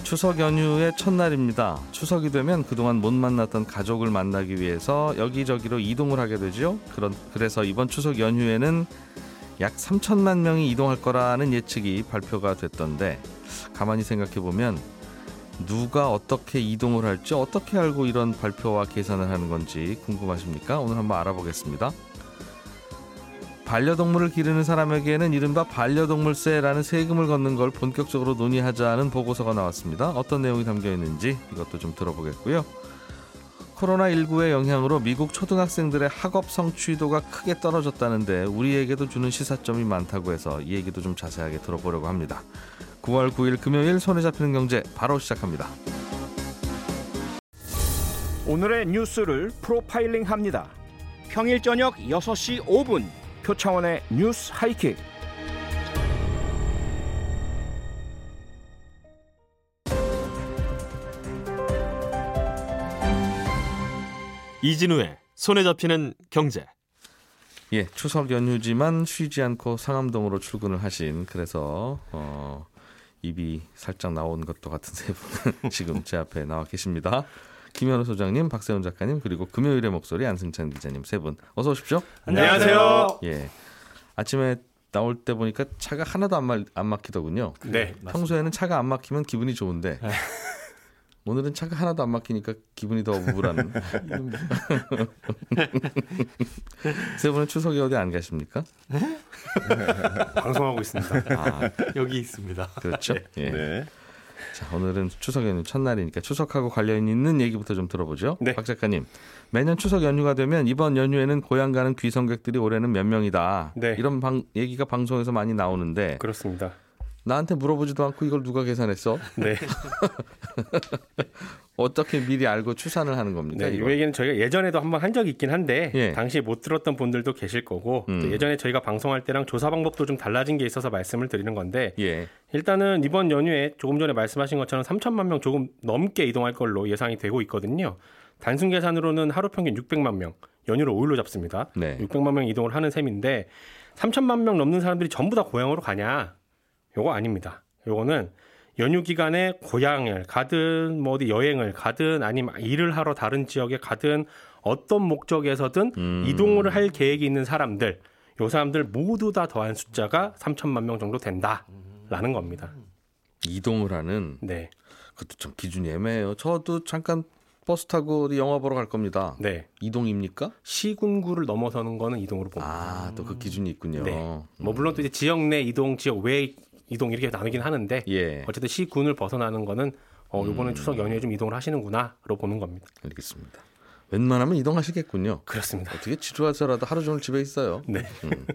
추석 연휴의 첫날입니다. 추석이 되면 그동안 못 만났던 가족을 만나기 위해서 여기저기로 이동을 하게 되죠. 그런 그래서 이번 추석 연휴에는 약 3천만 명이 이동할 거라는 예측이 발표가 됐던데 가만히 생각해 보면 누가 어떻게 이동을 할지 어떻게 알고 이런 발표와 계산을 하는 건지 궁금하십니까? 오늘 한번 알아보겠습니다. 반려동물을 기르는 사람에게는 이른바 반려동물세라는 세금을 걷는 걸 본격적으로 논의하자는 보고서가 나왔습니다. 어떤 내용이 담겨 있는지 이것도 좀 들어보겠고요. 코로나19의 영향으로 미국 초등학생들의 학업 성취도가 크게 떨어졌다는데 우리에게도 주는 시사점이 많다고 해서 이 얘기도 좀 자세하게 들어보려고 합니다. 9월 9일 금요일 손에 잡히는 경제 바로 시작합니다. 오늘의 뉴스를 프로파일링 합니다. 평일 저녁 6시 5분 표창원의 뉴스 하이킥. 이진우의 손에 잡히는 경제. 예, 추석 연휴지만 쉬지 않고 상암동으로 출근을 하신 그래서 어, 입이 살짝 나온 것도 같은 세 분은 지금 제 앞에 나와 계십니다. 김현우 소장님, 박세훈 작가님 그리고 금요일의 목소리 안승찬 기자님 세 분 어서 오십시오. 안녕하세요. 예, 아침에 나올 때 보니까 차가 하나도 안, 말, 안 막히더군요. 네. 평소에는 차가 안 막히면 기분이 좋은데 오늘은 차가 하나도 안 막히니까 기분이 더 우울한. 세 분은 추석에 어디 안 가십니까? 방송하고 있습니다. 아, 여기 있습니다. 그렇죠. 네. 예. 네. 자, 오늘은 추석 연휴 첫날이니까 추석하고 관련 있는 얘기부터 좀 들어보죠. 네. 박 작가님, 매년 추석 연휴가 되면 이번 연휴에는 고향 가는 귀성객들이 올해는 몇 명이다. 네. 이런 방, 얘기가 방송에서 많이 나오는데 그렇습니다. 나한테 물어보지도 않고 이걸 누가 계산했어? 네. 어떻게 미리 알고 추산을 하는 겁니까? 네, 이? 얘기는 저희가 예전에도 한번 한 적이 있긴 한데 예. 당시에 못 들었던 분들도 계실 거고 음. 또 예전에 저희가 방송할 때랑 조사 방법도 좀 달라진 게 있어서 말씀을 드리는 건데 예. 일단은 이번 연휴에 조금 전에 말씀하신 것처럼 3천만 명 조금 넘게 이동할 걸로 예상이 되고 있거든요. 단순 계산으로는 하루 평균 600만 명, 연휴를 5일로 잡습니다. 네. 600만 명 이동을 하는 셈인데 3천만 명 넘는 사람들이 전부 다 고향으로 가냐? 요거 아닙니다. 요거는 연휴 기간에 고향을 가든 뭐 어디 여행을 가든 아니면 일을 하러 다른 지역에 가든 어떤 목적에서든 음. 이동을 할 계획이 있는 사람들 요 사람들 모두 다 더한 숫자가 3천만 명 정도 된다라는 겁니다. 이동을 하는 네. 그것도 좀 기준이 애매해요. 저도 잠깐 버스 타고 영화 보러 갈 겁니다. 네. 이동입니까? 시군구를 넘어서는 거는 이동으로 봅니다. 아, 또 그 기준이 있군요. 네. 뭐 물론 또 이제 지역 내 이동, 지역 외 이동 이렇게 나누긴 하는데 예, 어쨌든 시군을 벗어나는 거는 어 음. 요번에 추석 연휴에 좀 이동을 하시는구나로 보는 겁니다. 알겠습니다. 웬만하면 이동하시겠군요. 그렇습니다. 어떻게 지루해서라도 하루 종일 집에 있어요. 네. 음.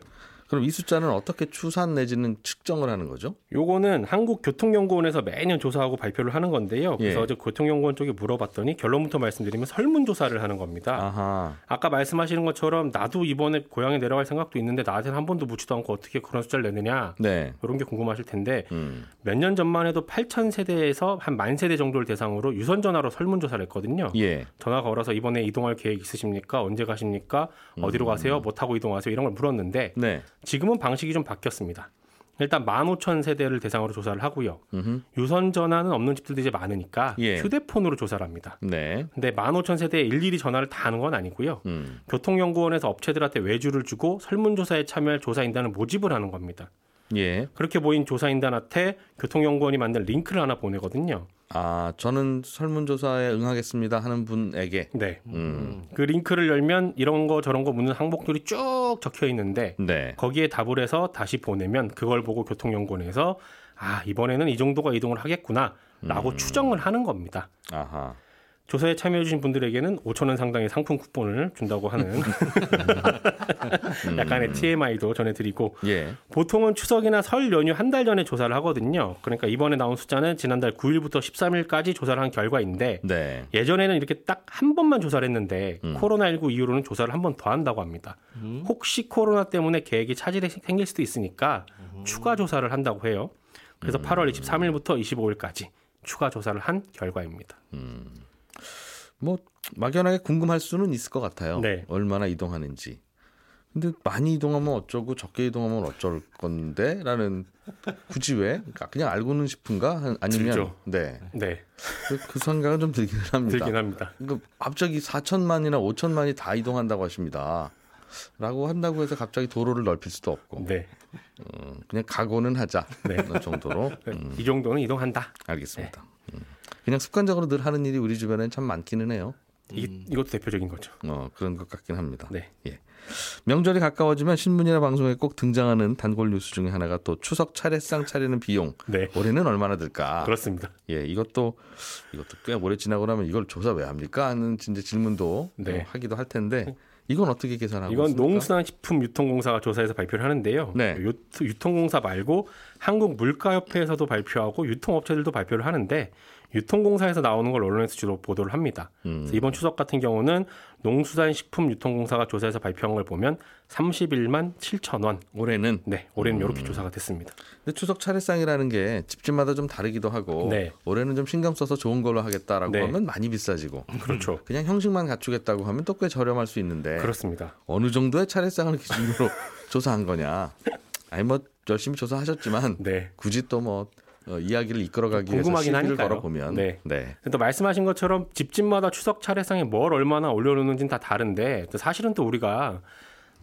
그럼 이 숫자는 어떻게 추산 내지는 측정을 하는 거죠? 요거는 한국교통연구원에서 매년 조사하고 발표를 하는 건데요. 그래서 예. 어제 교통연구원 쪽에 물어봤더니 결론부터 말씀드리면 설문조사를 하는 겁니다. 아하. 아까 말씀하시는 것처럼 나도 이번에 고향에 내려갈 생각도 있는데 나한테는 한 번도 묻지도 않고 어떻게 그런 숫자를 내느냐 네. 이런 게 궁금하실 텐데 음. 몇년 전만 해도 8천 세대에서 한 만 세대 정도를 대상으로 유선 전화로 설문 조사를 했거든요. 예. 전화 걸어서 이번에 이동할 계획 있으십니까? 언제 가십니까? 어디로 가세요? 뭐 타고 이동하세요? 이런 걸 물었는데 네. 지금은 방식이 좀 바뀌었습니다. 일단 15,000 세대를 대상으로 조사를 하고요. 음흠. 유선 전화는 없는 집들도 이제 많으니까 예. 휴대폰으로 조사를 합니다. 네. 근데 15,000 세대에 일일이 전화를 다 하는 건 아니고요. 음. 교통연구원에서 업체들한테 외주를 주고 설문조사에 참여할 조사인단을 모집을 하는 겁니다. 예. 그렇게 모인 조사인단한테 교통연구원이 만든 링크를 하나 보내거든요. 아, 저는 설문조사에 응하겠습니다 하는 분에게. 네. 음. 그 링크를 열면 이런 거 저런 거 묻는 항목들이 쭉 적혀 있는데 네. 거기에 답을 해서 다시 보내면 그걸 보고 교통연구원에서 아 이번에는 이 정도가 이동을 하겠구나라고 추정을 하는 겁니다. 아하. 조사에 참여해주신 분들에게는 5천 원 상당의 상품 쿠폰을 준다고 하는 약간의 TMI도 전해드리고 예. 보통은 추석이나 설 연휴 한 달 전에 조사를 하거든요. 그러니까 이번에 나온 숫자는 지난달 9일부터 13일까지 조사를 한 결과인데 네. 예전에는 이렇게 딱 한 번만 조사를 했는데 음. 코로나19 이후로는 조사를 한 번 더 한다고 합니다. 혹시 코로나 때문에 계획이 차질이 생길 수도 있으니까 추가 조사를 한다고 해요. 그래서 8월 23일부터 25일까지 추가 조사를 한 결과입니다. 뭐 막연하게 궁금할 수는 있을 것 같아요. 네. 얼마나 이동하는지. 근데 많이 이동하면 어쩌고 적게 이동하면 어쩔 건데라는 굳이 왜? 그러니까 그냥 알고는 싶은가? 한- 아니면 들죠. 네. 네, 그, 그 생각은 좀 들긴 합니다. 들긴 합니다. 그 갑자기 4천만이나 5천만이 다 이동한다고 하십니다. 라고 한다고 해서 갑자기 도로를 넓힐 수도 없고 네, 음, 그냥 각오는 하자 네. 그 정도로 음, 이 정도는 이동한다. 알겠습니다. 음. 그냥 습관적으로 늘 하는 일이 우리 주변엔 참 많기는 해요. 이, 이것도 대표적인 거죠. 어, 그런 것 같긴 합니다. 네. 예. 명절이 가까워지면 신문이나 방송에 꼭 등장하는 단골 뉴스 중에 하나가 또 추석 차례상 차리는 비용. 네, 올해는 얼마나 들까? 그렇습니다. 예, 이것도 이것도 꽤 오래 지나고 나면 이걸 조사 왜 합니까? 하는 진짜 질문도 네. 어, 하기도 할 텐데 이건 어떻게 계산하고 이건 있습니까? 농수산식품유통공사가 조사해서 발표를 하는데요. 네. 유, 유통공사 말고 한국물가협회에서도 발표하고 유통업체들도 발표를 하는데 유통공사에서 나오는 걸 언론에서 주로 보도를 합니다. 음. 이번 추석 같은 경우는 농수산식품유통공사가 조사해서 발표한 걸 보면 31만 7천 원. 올해는 네, 올해는 이렇게 조사가 됐습니다. 근데 추석 차례상이라는 게 집집마다 좀 다르기도 하고 네. 올해는 좀 신경 써서 좋은 걸로 하겠다라고 네. 하면 많이 비싸지고 그렇죠. 그냥 형식만 갖추겠다고 하면 또 꽤 저렴할 수 있는데 그렇습니다. 어느 정도의 차례상을 기준으로 조사한 거냐? 아니 뭐 열심히 조사하셨지만 네. 굳이 또뭐 이야기를 이끌어가기 위해서 시비를. 걸어보면 네. 네. 또 말씀하신 것처럼 집집마다 추석 차례상에 뭘 얼마나 올려놓는지는 다 다른데 또 사실은 또 우리가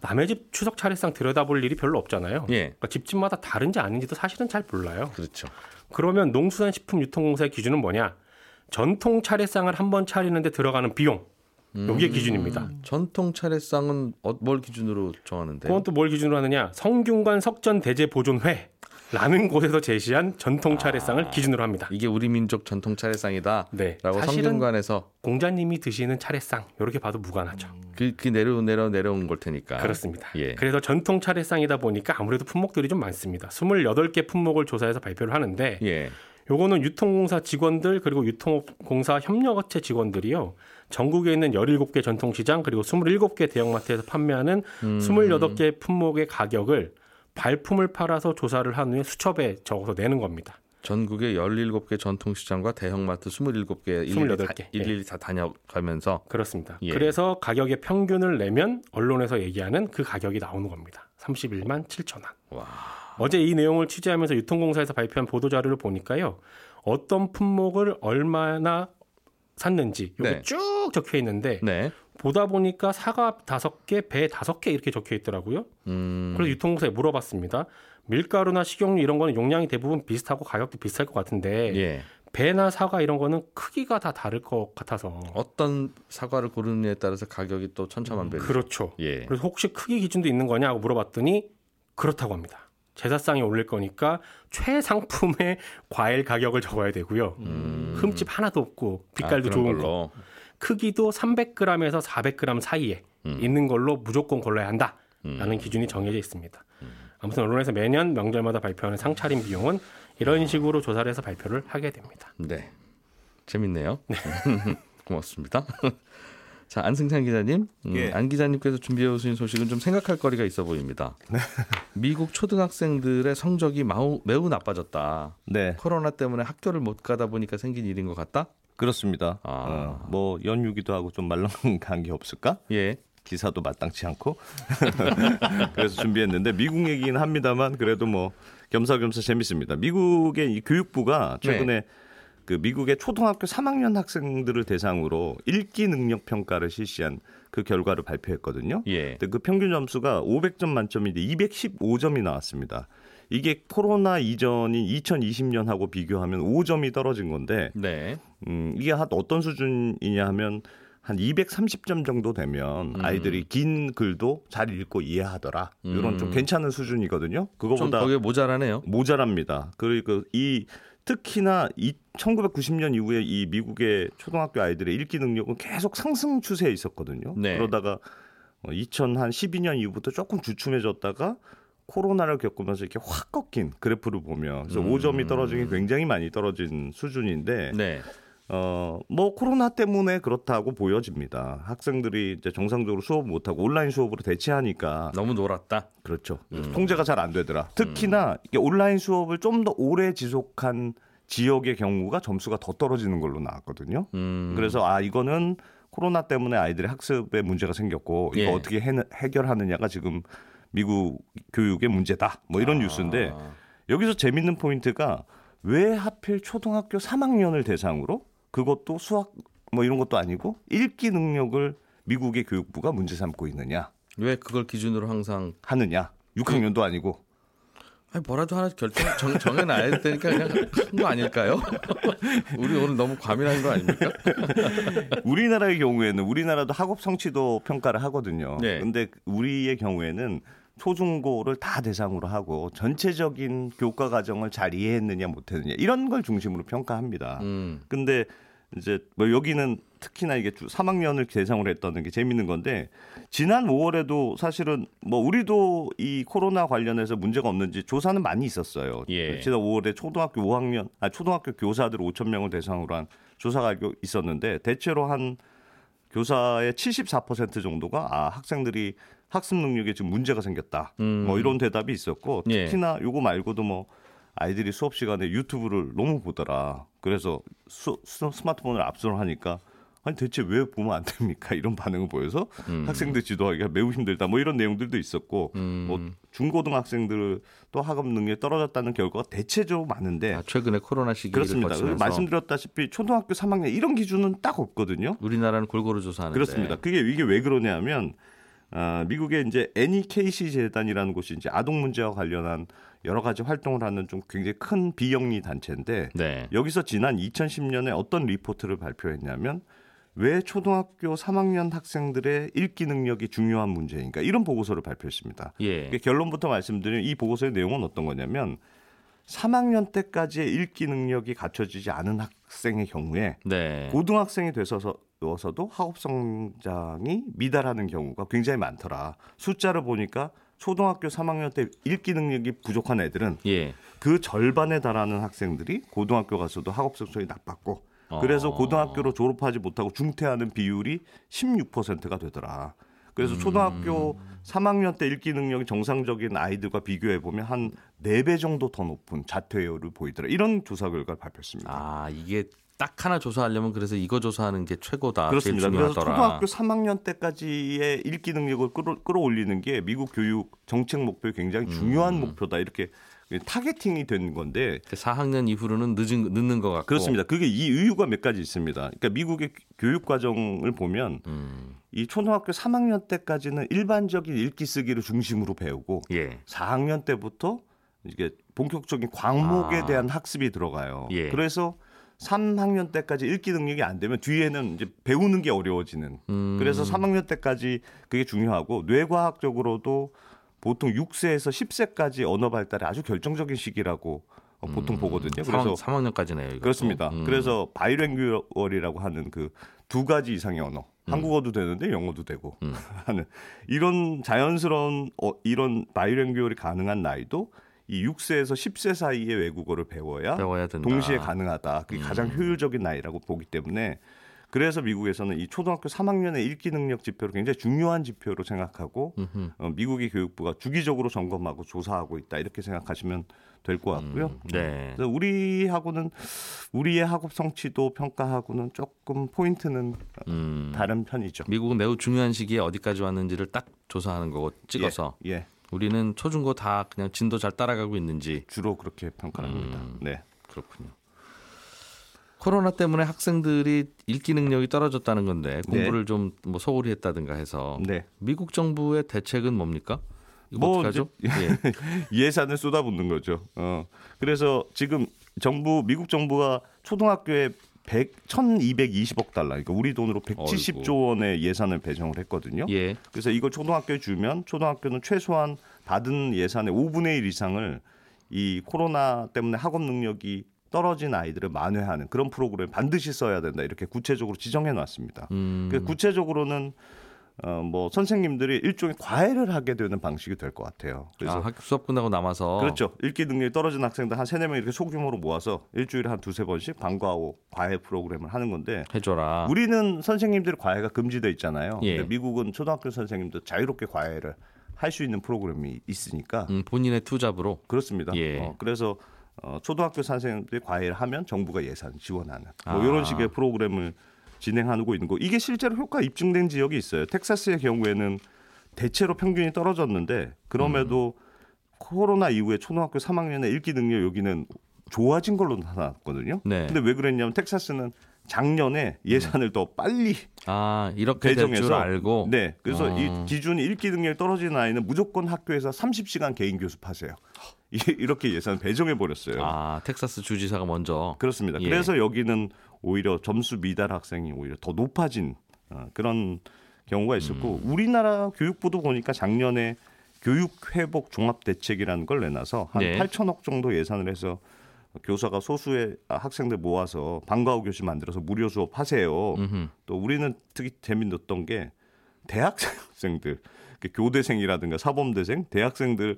남의 집 추석 차례상 들여다볼 일이 별로 없잖아요. 예. 그러니까 집집마다 다른지 아닌지도 사실은 잘 몰라요. 그렇죠. 그러면 농수산식품유통공사의 기준은 뭐냐? 전통 차례상을 한 번 차리는데 들어가는 비용. 음. 요게 기준입니다. 전통 차례상은 어, 뭘 기준으로 정하는데? 그건 또 뭘 기준으로 하느냐? 성균관 석전 대제 보존회. 라는 곳에서 제시한 전통 차례상을 기준으로 합니다. 이게 우리 민족 전통 차례상이다라고 네. 사실은 성균관에서 공자님이 드시는 차례상 이렇게 봐도 무관하죠. 그, 그 내려 내려 내려온 걸 테니까. 그렇습니다. 예. 그래서 전통 차례상이다 보니까 아무래도 품목들이 좀 많습니다. 28개 품목을 조사해서 발표를 하는데 예. 요거는 유통공사 직원들 그리고 유통공사 협력업체 직원들이요. 전국에 있는 17개 전통시장 그리고 27개 대형마트에서 판매하는 음. 28개 품목의 가격을 발품을 팔아서 조사를 한 후에 수첩에 적어서 내는 겁니다. 전국의 17개 전통시장과 대형마트 27개 28 개. 일일이 다 다녀가면서 그렇습니다. 예. 그래서 가격의 평균을 내면 언론에서 얘기하는 그 가격이 나오는 겁니다. 31만 7천 원. 와. 어제 이 내용을 취재하면서 유통공사에서 발표한 보도 자료를 보니까요. 어떤 품목을 얼마나 샀는지 이게 네. 쭉 적혀 있는데 네. 보다 보니까 사과 다섯 개, 배 다섯 개 이렇게 적혀 있더라고요. 음. 그래서 유통공사에 물어봤습니다. 밀가루나 식용유 이런 거는 용량이 대부분 비슷하고 가격도 비쌀 것 같은데 예. 배나 사과 이런 거는 크기가 다 다를 것 같아서 어떤 사과를 고르느냐에 따라서 가격이 또 천차만별. 그렇죠. 예. 그래서 혹시 크기 기준도 있는 거냐고 물어봤더니 그렇다고 합니다. 제사상에 올릴 거니까 최상품의 과일 가격을 적어야 되고요. 흠집 하나도 없고 빛깔도 음. 아, 좋은 거. 걸로. 크기도 300g에서 400g 사이에 음. 있는 걸로 무조건 골라야 한다라는 기준이 정해져 있습니다. 아무튼 언론에서 매년 명절마다 발표하는 상차림 비용은 이런 식으로 조사를 해서 발표를 하게 됩니다. 네. 재밌네요. 고맙습니다. 자, 안승찬 기자님. 음, 예. 안 기자님께서 준비해 오신 소식은 좀 생각할 거리가 있어 보입니다. 네. 미국 초등학생들의 성적이 마우, 매우 나빠졌다. 네, 코로나 때문에 학교를 못 가다 보니까 생긴 일인 것 같다? 그렇습니다. 아. 어, 뭐 연휴기도 하고 좀 말랑간 게 없을까? 예. 기사도 마땅치 않고 그래서 준비했는데 미국 얘기는 합니다만 그래도 뭐 겸사겸사 재밌습니다. 미국의 이 교육부가 최근에 그 미국의 초등학교 3학년 학생들을 대상으로 읽기 능력 평가를 실시한 그 결과를 발표했거든요. 예. 근데 그 평균 점수가 500점 만점인데 215점이 나왔습니다. 이게 코로나 이전인 2020년하고 비교하면 5점이 떨어진 건데 네. 음, 이게 한 어떤 수준이냐 하면 한 230점 정도 되면 음. 아이들이 긴 글도 잘 읽고 이해하더라. 이런 좀 음. 괜찮은 수준이거든요. 좀 그거보다 거기에 모자라네요. 모자랍니다. 그리고 이 특히나 이 1990년 이후에 이 미국의 초등학교 아이들의 읽기 능력은 계속 상승 추세에 있었거든요. 네. 그러다가 2012년 이후부터 조금 주춤해졌다가 코로나를 겪으면서 이렇게 확 꺾인 그래프를 보면 그래서 음. 5점이 떨어지기 굉장히 많이 떨어진 수준인데 네. 어, 뭐 코로나 때문에 그렇다고 보여집니다. 학생들이 이제 정상적으로 수업 못 하고 온라인 수업으로 대체하니까 너무 놀았다. 그렇죠. 음. 통제가 잘 안 되더라. 특히나 이게 온라인 수업을 좀 더 오래 지속한 지역의 경우가 점수가 더 떨어지는 걸로 나왔거든요. 음. 그래서 아 이거는 코로나 때문에 아이들의 학습에 문제가 생겼고 이거 예. 어떻게 해, 해결하느냐가 지금 미국 교육의 문제다. 뭐 이런 뉴스인데 아. 여기서 재밌는 포인트가 왜 하필 초등학교 3학년을 대상으로 그것도 수학 뭐 이런 것도 아니고 읽기 능력을 미국의 교육부가 문제 삼고 있느냐 왜 그걸 기준으로 항상 하느냐 6학년도 아니고 아니 뭐라도 하나 결정 정, 정해놔야 되니까 그냥 한 거 아닐까요? 우리 오늘 너무 과민한 거 아닙니까? 우리나라의 경우에는 우리나라도 학업 성취도 평가를 하거든요. 네. 근데 우리의 경우에는 초중고를 다 대상으로 하고 전체적인 교과 과정을 잘 이해했느냐 못했느냐 이런 걸 중심으로 평가합니다. 음. 근데 이제 뭐 여기는 특히나 이게 주 3학년을 대상으로 했다는 게 재밌는 건데 지난 5월에도 사실은 뭐 우리도 이 코로나 관련해서 문제가 없는지 조사는 많이 있었어요. 예. 지난 5월에 초등학교 5학년 아 초등학교 교사들 5천 명을 대상으로 한 조사가 있었는데 대체로 한 교사의 74% 정도가 아 학생들이 학습 능력에 지금 문제가 생겼다. 음. 뭐 이런 대답이 있었고 예. 특히나 요거 말고도 뭐 아이들이 수업 시간에 유튜브를 너무 보더라. 그래서 수, 수- 스마트폰을 압수를 하니까 아니 대체 왜 보면 안 됩니까? 이런 반응을 보여서 음. 학생들 지도하기가 매우 힘들다. 뭐 이런 내용들도 있었고 음. 뭐 중고등학생들 또 학업 능력이 떨어졌다는 결과가 대체적으로 많은데 아, 최근에 코로나 시기를 그렇습니다. 거치면서 말씀드렸다시피 초등학교 3학년 이런 기준은 딱 없거든요. 우리나라는 골고루 조사하는데 그렇습니다. 그게 이게 왜 그러냐면 아, 미국의 이제 NEKC 재단이라는 곳이 이제 아동 문제와 관련한 여러 가지 활동을 하는 좀 굉장히 큰 비영리 단체인데 네. 여기서 지난 2010년에 어떤 리포트를 발표했냐면 왜 초등학교 3학년 학생들의 읽기 능력이 중요한 문제인가 이런 보고서를 발표했습니다. 예. 그 결론부터 말씀드리면 이 보고서의 내용은 어떤 거냐면 3학년 때까지의 읽기 능력이 갖춰지지 않은 학생의 경우에 네. 고등학생이 돼서 도 학업 성장이 미달하는 경우가 굉장히 많더라. 숫자를 보니까 초등학교 3학년 때 읽기 능력이 부족한 애들은 예. 그 절반에 달하는 학생들이 고등학교 가서도 학업 성적이 나빴고 그래서 어. 고등학교로 졸업하지 못하고 중퇴하는 비율이 16%가 되더라. 그래서 초등학교 3학년 때 읽기 능력이 정상적인 아이들과 비교해 보면 한 4배 정도 더 높은 자퇴율을 보이더라. 이런 조사 결과를 발표했습니다. 아 이게 딱 하나 조사하려면 그래서 이거 조사하는 게 최고다. 그렇습니다. 그래서. 초등학교 3학년 때까지의 읽기 능력을 끌어, 끌어 올리는 게 미국 교육 정책 목표의 굉장히 중요한 음. 목표다. 이렇게 타겟팅이 된 건데 4학년 이후로는 늦은 늦는 것 같고. 그렇습니다. 그게 이 이유가 몇 가지 있습니다. 그러니까 미국의 교육 과정을 보면 음. 이 초등학교 3학년 때까지는 일반적인 읽기 쓰기를 중심으로 배우고 예. 4학년 때부터 이게 본격적인 과목에 아. 대한 학습이 들어가요. 예. 그래서 3학년 때까지 읽기 능력이 안 되면 뒤에는 이제 배우는 게 어려워지는. 음. 그래서 3학년 때까지 그게 중요하고 뇌과학적으로도 보통 6세에서 10세까지 언어 발달이 아주 결정적인 시기라고 어, 보통 보거든요. 그래서 3, 학 년까지네요 이것도. 그렇습니다. 음. 그래서 바이랭규얼이라고 하는 그 두 가지 이상의 언어, 한국어도 되는데 영어도 되고 음. 하는 이런 자연스러운 어, 이런 바이랭규얼이 가능한 나이도 이 6세에서 10세 사이의 외국어를 배워야 배워야. 동시에 가능하다. 그게 음. 가장 효율적인 나이라고 보기 때문에 그래서 미국에서는 이 초등학교 3학년의 읽기 능력 지표를 굉장히 중요한 지표로 생각하고. 어, 미국의 교육부가 주기적으로 점검하고 조사하고 있다 이렇게 생각하시면 될 것 같고요. 음, 네. 그래서 우리하고는 우리의 학업 성취도 평가하고는 조금 포인트는 음. 다른 편이죠. 미국은 매우 중요한 시기에 어디까지 왔는지를 딱 조사하는 거고 찍어서 예, 예. 우리는 초중고 다 그냥 진도 잘 따라가고 있는지 주로 그렇게 평가합니다. 음. 네. 그렇군요. 코로나 때문에 학생들이 읽기 능력이 떨어졌다는 건데 공부를 좀뭐 소홀히 했다든가 해서 네. 미국 정부의 대책은 뭡니까? 뭐 어떡하죠? 예. 예산을 쏟아붓는 거죠. 어. 그래서 지금 정부 미국 정부가 초등학교에 100, 1,220억 달러, 그러니까 우리 돈으로 170조 원의 예산을 배정을 했거든요. 예. 그래서 이걸 초등학교에 주면 초등학교는 최소한 받은 예산의 5분의 1 이상을 이 코로나 때문에 학업 능력이 떨어진 아이들을 만회하는 그런 프로그램 반드시 써야 된다 이렇게 구체적으로 지정해 놨습니다. 음. 그 구체적으로는 어, 뭐 선생님들이 일종의 과외를 하게 되는 방식이 될 것 같아요. 그래서 아, 학교 수업 끝나고 남아서 그렇죠. 읽기 능력이 떨어진 학생들 한 세네 명 이렇게 소규모로 모아서 일주일에 한 두세 번씩 방과후 과외 프로그램을 하는 건데 해줘라. 우리는 선생님들 과외가 금지돼 있잖아요. 예. 근데 미국은 초등학교 선생님도 자유롭게 과외를 할 수 있는 프로그램이 있으니까 음, 본인의 투잡으로. 그렇습니다. 예. 어, 그래서 어, 초등학교 선생님들이 과외를 하면 정부가 예산 지원하는 뭐 아. 이런 식의 프로그램을 진행하고 있는 거. 이게 실제로 효과 입증된 지역이 있어요. 텍사스의 경우에는 대체로 평균이 떨어졌는데 그럼에도 코로나 이후에 초등학교 3학년의 읽기 능력 여기는 좋아진 걸로 나타났거든요. 네. 근데 왜 그랬냐면 텍사스는 작년에 예산을 더 빨리 아 이렇게 배정해서 알고. 네. 그래서 어. 이 기준이 읽기 능력이 떨어진 아이는 무조건 학교에서 30시간 개인 교습하세요. 이- 이렇게 예산 배정해 버렸어요. 아 텍사스 주지사가 먼저. 그렇습니다. 예. 그래서 여기는 오히려 점수 미달 학생이 오히려 더 높아진 어, 그런 경우가 있었고 음. 우리나라 교육부도 보니까 작년에 교육 회복 종합 대책이라는 걸 내놔서 한 네. 8천억 정도 예산을 해서 교사가 소수의 학생들 모아서 방과후 교실 만들어서 무료 수업 하세요. 음흠. 또 우리는 특히 재밌었던 게 대학생들 그 교대생이라든가 사범대생 대학생들이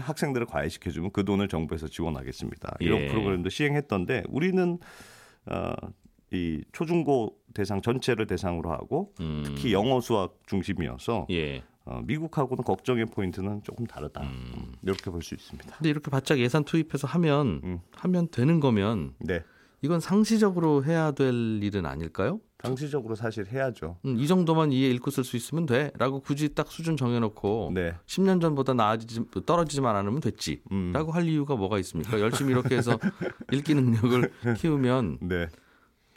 학생들을 과외시켜주면 그 돈을 정부에서 지원하겠습니다. 이런 예. 프로그램도 시행했던데 우리는 어, 이 초중고 대상 전체를 대상으로 하고 음. 특히 영어 수학 중심이어서 예. 어, 미국하고는 걱정의 포인트는 조금 다르다 음. 이렇게 볼 수 있습니다. 근데 이렇게 바짝 예산 투입해서 하면 음. 하면 되는 거면 네, 이건 상시적으로 해야 될 일은 아닐까요? 상시적으로 사실 해야죠. 음, 이 정도만 이해 읽고 쓸 수 있으면 돼라고 굳이 딱 수준 정해놓고 네, 10년 전보다 나아지지 떨어지지만 않으면 됐지라고 음. 할 이유가 뭐가 있습니까? 열심히 이렇게 해서 읽기 능력을 키우면 네.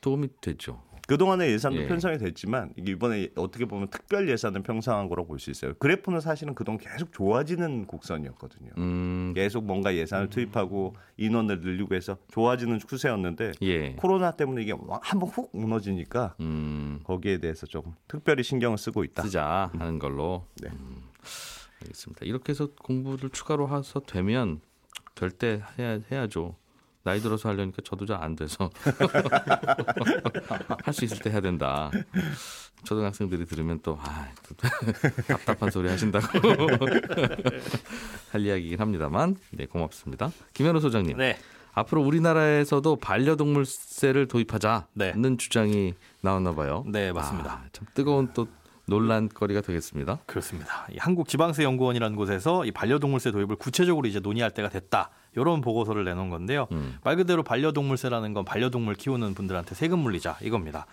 도움이 되죠. 그동안의 예산도 예. 편성이 됐지만 이게 이번에 어떻게 보면 특별 예산을 편성한 거라고 볼수 있어요. 그래프는 사실은 그동안 계속 좋아지는 곡선이었거든요. 음, 계속 뭔가 예산을 투입하고 인원을 늘리고 해서 좋아지는 추세였는데 예. 코로나 때문에 이게 한번 훅 무너지니까 음, 거기에 대해서 조금 특별히 신경을 쓰고 있다. 쓰자 하는 걸로. 네. 음, 알겠습니다. 이렇게 해서 공부를 추가로 해서 되면 될 때 해야 해야죠. 나이 들어서 하려니까 저도 잘 안 돼서 할 수 있을 때 해야 된다. 초등학생들이 들으면 또 아, 또 답답한 소리 하신다고 할 이야기이긴 합니다만 네 고맙습니다. 김현우 소장님. 네. 앞으로 우리나라에서도 반려동물세를 도입하자는 네. 주장이 나왔나 봐요. 네, 맞습니다. 아, 참 뜨거운 또 논란거리가 되겠습니다. 그렇습니다. 이 한국지방세연구원이라는 곳에서 이 반려동물세 도입을 구체적으로 이제 논의할 때가 됐다. 이런 보고서를 내놓은 건데요. 음. 말 그대로 반려동물세라는 건 반려동물 키우는 분들한테 세금 물리자 이겁니다.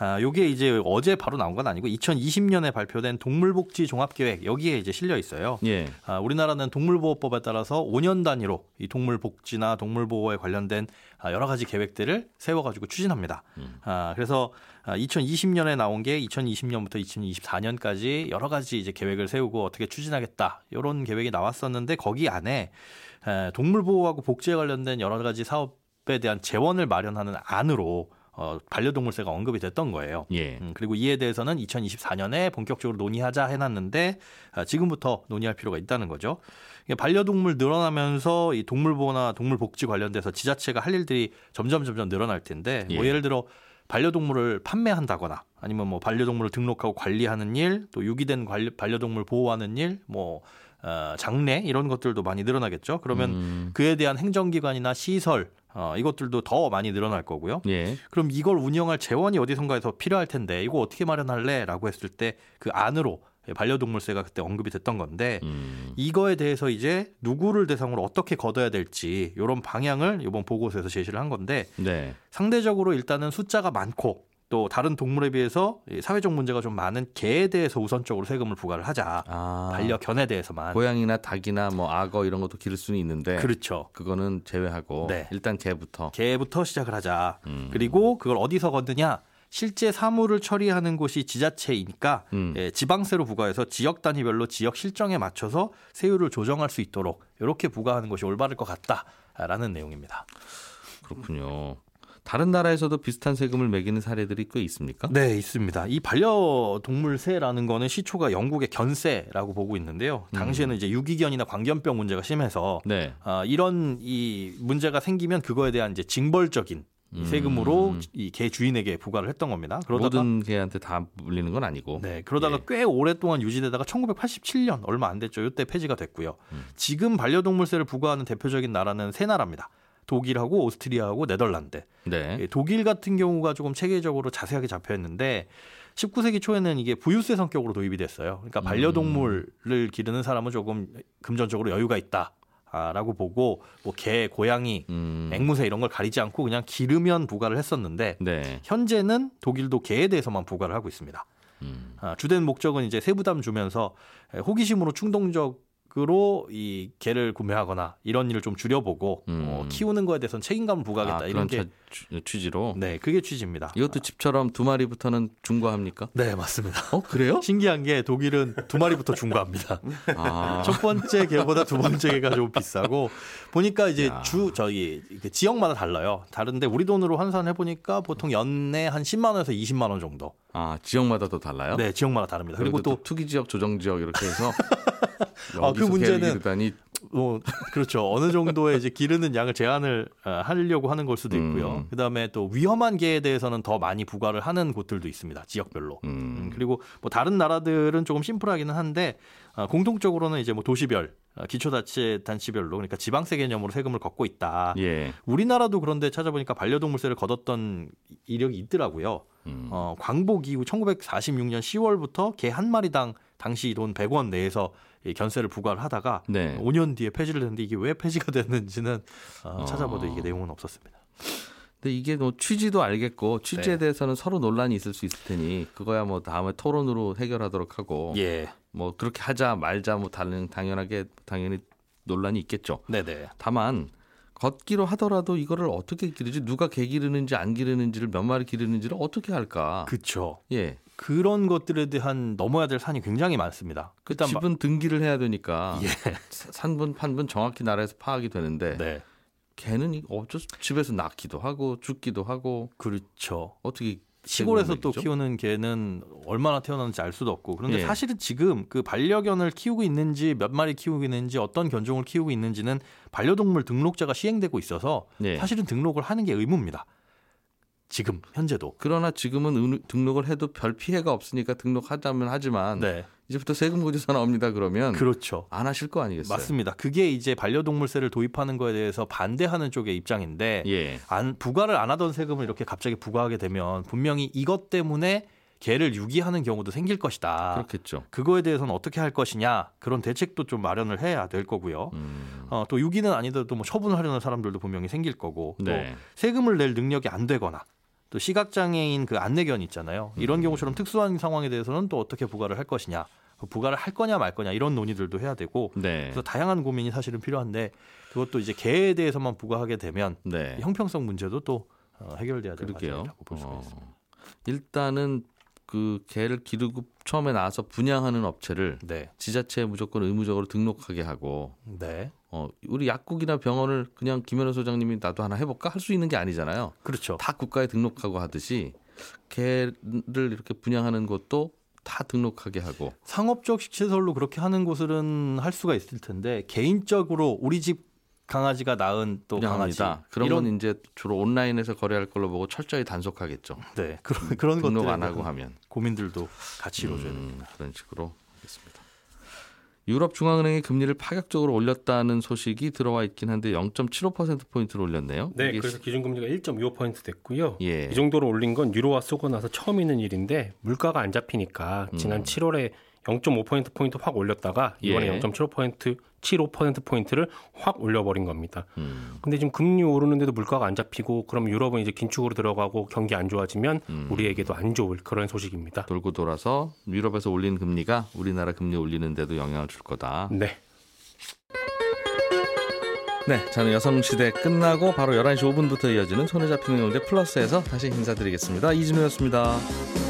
아, 요게 이제 어제 바로 나온 건 아니고 2020년에 발표된 동물복지 종합계획 여기에 이제 실려 있어요. 예. 아, 우리나라는 동물보호법에 따라서 5년 단위로 이 동물복지나 동물보호에 관련된 아, 여러 가지 계획들을 세워가지고 추진합니다. 아, 그래서 2020년에 나온 게 2020년부터 2024년까지 여러 가지 이제 계획을 세우고 어떻게 추진하겠다 이런 계획이 나왔었는데 거기 안에 에, 동물 보호하고 복지에 관련된 여러 가지 사업에 대한 재원을 마련하는 안으로 어, 반려동물세가 언급이 됐던 거예요. 예. 음, 그리고 이에 대해서는 2024년에 본격적으로 논의하자 해놨는데 아, 지금부터 논의할 필요가 있다는 거죠. 반려동물 늘어나면서 이 동물보호나 동물복지 관련돼서 지자체가 할 일들이 점점 점점 늘어날 텐데 뭐 예. 예를 들어 반려동물을 판매한다거나 아니면 뭐 반려동물을 등록하고 관리하는 일, 또 유기된 관리- 반려동물 보호하는 일, 뭐 어, 장례 이런 것들도 많이 늘어나겠죠. 그러면 음, 그에 대한 행정기관이나 시설 어, 이것들도 더 많이 늘어날 거고요. 예. 그럼 이걸 운영할 재원이 어디선가에서 필요할 텐데 이거 어떻게 마련할래?라고 했을 때 그 안으로 반려동물세가 그때 언급이 됐던 건데 음, 이거에 대해서 이제 누구를 대상으로 어떻게 걷어야 될지 이런 방향을 이번 보고서에서 제시를 한 건데 네. 상대적으로 일단은 숫자가 많고 또 다른 동물에 비해서 이 사회적 문제가 좀 많은 개에 대해서 우선적으로 세금을 부과를 하자 아, 반려견에 대해서만 고양이나 닭이나 뭐 악어 이런 것도 기를 수는 있는데 그렇죠. 그거는 제외하고 네. 일단 개부터. 개부터 시작을 하자. 음. 그리고 그걸 어디서 걷느냐? 실제 사무를 처리하는 곳이 지자체이니까 음. 예, 지방세로 부과해서 지역 단위별로 지역 실정에 맞춰서 세율을 조정할 수 있도록 이렇게 부과하는 것이 올바를 것 같다라는 내용입니다. 그렇군요. 다른 나라에서도 비슷한 세금을 매기는 사례들이 꽤 있습니까? 네, 있습니다. 이 반려동물세라는 거는 시초가 영국의 견세라고 보고 있는데요. 당시에는 이제 유기견이나 광견병 문제가 심해서 네. 아, 이런 이 문제가 생기면 그거에 대한 이제 징벌적인 이 세금으로 이개 주인에게 부과를 했던 겁니다. 그러다가 모든 개한테 다 물리는 건 아니고. 네, 그러다가 예. 꽤 오랫동안 유지되다가 1987년 얼마 안 됐죠. 이때 폐지가 됐고요. 지금 반려동물세를 부과하는 대표적인 나라는 세 나라입니다. 독일하고 오스트리아하고 네덜란드. 네. 예, 독일 같은 경우가 조금 체계적으로 자세하게 잡혀 있는데 19세기 초에는 이게 부유세 성격으로 도입이 됐어요. 그러니까 반려동물을 기르는 사람은 조금 금전적으로 여유가 있다. 아, 라고 보고 뭐 개, 고양이, 음. 앵무새 이런 걸 가리지 않고 그냥 기르면 부과를 했었는데 네. 현재는 독일도 개에 대해서만 부과를 하고 있습니다. 음. 아, 주된 목적은 이제 세부담 주면서 에, 호기심으로 충동적 으로 이 개를 구매하거나 이런 일을 좀 줄여보고 음. 어, 키우는 거에 대해서는 책임감을 부과하겠다 아, 이런 게 차- 취- 취지로. 네, 그게 취지입니다. 이것도 집처럼 두 마리부터는 중과합니까? 네, 맞습니다. 어 그래요? 신기한 게 독일은 두 마리부터 중과합니다. 아, 첫 번째 개보다 두 번째 개가 좀 비싸고 보니까 이제 야. 주 저기 그 지역마다 달라요. 다른데 우리 돈으로 환산해 보니까 보통 연내 한 10만 원에서 20만 원 정도. 아 지역마다 또 달라요? 네, 지역마다 다릅니다. 그리고 또또 투기 지역, 조정 지역 이렇게 해서 아, 그 문제는 어, 그렇죠. 어느 정도의 이제 기르는 양을 제한을 어, 하려고 하는 걸 수도 있고요. 음. 그다음에 또 위험한 개에 대해서는 더 많이 부과를 하는 곳들도 있습니다. 지역별로. 음. 음, 그리고 뭐 다른 나라들은 조금 심플하기는 한데 어, 공통적으로는 이제 뭐 도시별, 어, 기초자치단체별로 그러니까 지방세 개념으로 세금을 걷고 있다. 예. 우리나라도 그런데 찾아보니까 반려동물세를 걷었던 이력이 있더라고요. 음. 어, 광복 이후 1946년 10월부터 개 한 마리당 당시 돈 100원 내에서 이 견세를 부과를 하다가 네. 5년 뒤에 폐지를 했는데 이게 왜 폐지가 됐는지는 어, 어. 찾아봐도 이게 내용은 없었습니다. 근데 이게 뭐 취지도 알겠고 취지에 네. 대해서는 서로 논란이 있을 수 있을 테니 그거야 뭐 다음에 토론으로 해결하도록 하고 예, 뭐 그렇게 하자 말자 뭐 다른 당연하게 당연히 논란이 있겠죠. 네네. 다만 걷기로 하더라도 이거를 어떻게 기르지 누가 개 기르는지 안 기르는지를 몇 마리 기르는지를 어떻게 할까? 그쵸. 예. 그런 것들에 대한 넘어야 될 산이 굉장히 많습니다. 그 일단 마- 집은 등기를 해야 되니까 예. 산분 판분 정확히 나라에서 파악이 되는데 네, 개는 이- 어쩔 수 집에서 낳기도 하고 죽기도 하고 그렇죠. 어떻게 시골에서 또? 키우는 개는 얼마나 태어났는지 알 수도 없고 그런데 예. 사실은 지금 그 반려견을 키우고 있는지 몇 마리 키우고 있는지 어떤 견종을 키우고 있는지는 반려동물 등록제가 시행되고 있어서 예. 사실은 등록을 하는 게 의무입니다. 지금 현재도. 그러나 지금은 은- 등록을 해도 별 피해가 없으니까 등록하자면 하지만 네, 이제부터 세금 고지서 나옵니다 그러면 그렇죠. 안 하실 거 아니겠어요? 맞습니다. 그게 이제 반려동물세를 도입하는 거에 대해서 반대하는 쪽의 입장인데 예. 안 부과를 안 하던 세금을 이렇게 갑자기 부과하게 되면 분명히 이것 때문에 개를 유기하는 경우도 생길 것이다. 그렇겠죠. 그거에 대해서는 어떻게 할 것이냐 그런 대책도 좀 마련을 해야 될 거고요. 음. 어, 또 유기는 아니더라도 뭐 처분하려는 사람들도 분명히 생길 거고 네. 또 세금을 낼 능력이 안 되거나 또 시각장애인 그 안내견 있잖아요. 이런 음. 경우처럼 특수한 상황에 대해서는 또 어떻게 부과를 할 것이냐, 그 부과를 할 거냐 말 거냐 이런 논의들도 해야 되고 네. 그래서 다양한 고민이 사실은 필요한데 그것도 이제 개에 대해서만 부과하게 되면 네. 형평성 문제도 또 어, 해결돼야 될. 과정이라고 볼 수가 어. 있습니다. 일단은 그 개를 기르고 처음에 나와서 분양하는 업체를 네, 지자체에 무조건 의무적으로 등록하게 하고 네, 어 우리 약국이나 병원을 그냥 김현우 소장님이 나도 하나 해볼까 할 수 있는 게 아니잖아요. 그렇죠. 다 국가에 등록하고 하듯이 개를 이렇게 분양하는 곳도 다 등록하게 하고 상업적 시설로 그렇게 하는 곳은 할 수가 있을 텐데 개인적으로 우리 집 강아지가 낳은 또 강아지 분양합니다. 그런 이런 건 이제 주로 온라인에서 거래할 걸로 보고 철저히 단속하겠죠. 네 그런 그런 등록 것들 안 하고 하면 고민들도 같이 이루어져야 음, 됩니다. 그런 식으로. 유럽 중앙은행이 금리를 파격적으로 올렸다는 소식이 들어와 있긴 한데 0.75% 포인트를 올렸네요. 네, 그래서 기준 금리가 1.25% 됐고요. 예. 이 정도로 올린 건 유로화 쓰고 나서 처음 있는 일인데 물가가 안 잡히니까 지난 7월에 0.5% 포인트 확 올렸다가 이번에 예. 0.75% 75% 포인트를 확 올려버린 겁니다. 음, 근데 지금 금리 오르는데도 물가가 안 잡히고 그럼 유럽은 이제 긴축으로 들어가고 경기 안 좋아지면 음. 우리에게도 안 좋을 그런 소식입니다. 돌고 돌아서 유럽에서 올린 금리가 우리나라 금리 올리는데도 영향을 줄 거다. 네. 네, 저는 여성시대 끝나고 바로 11시 5분부터 이어지는 손에 잡히는 영대 플러스에서 다시 인사드리겠습니다. 이진우였습니다.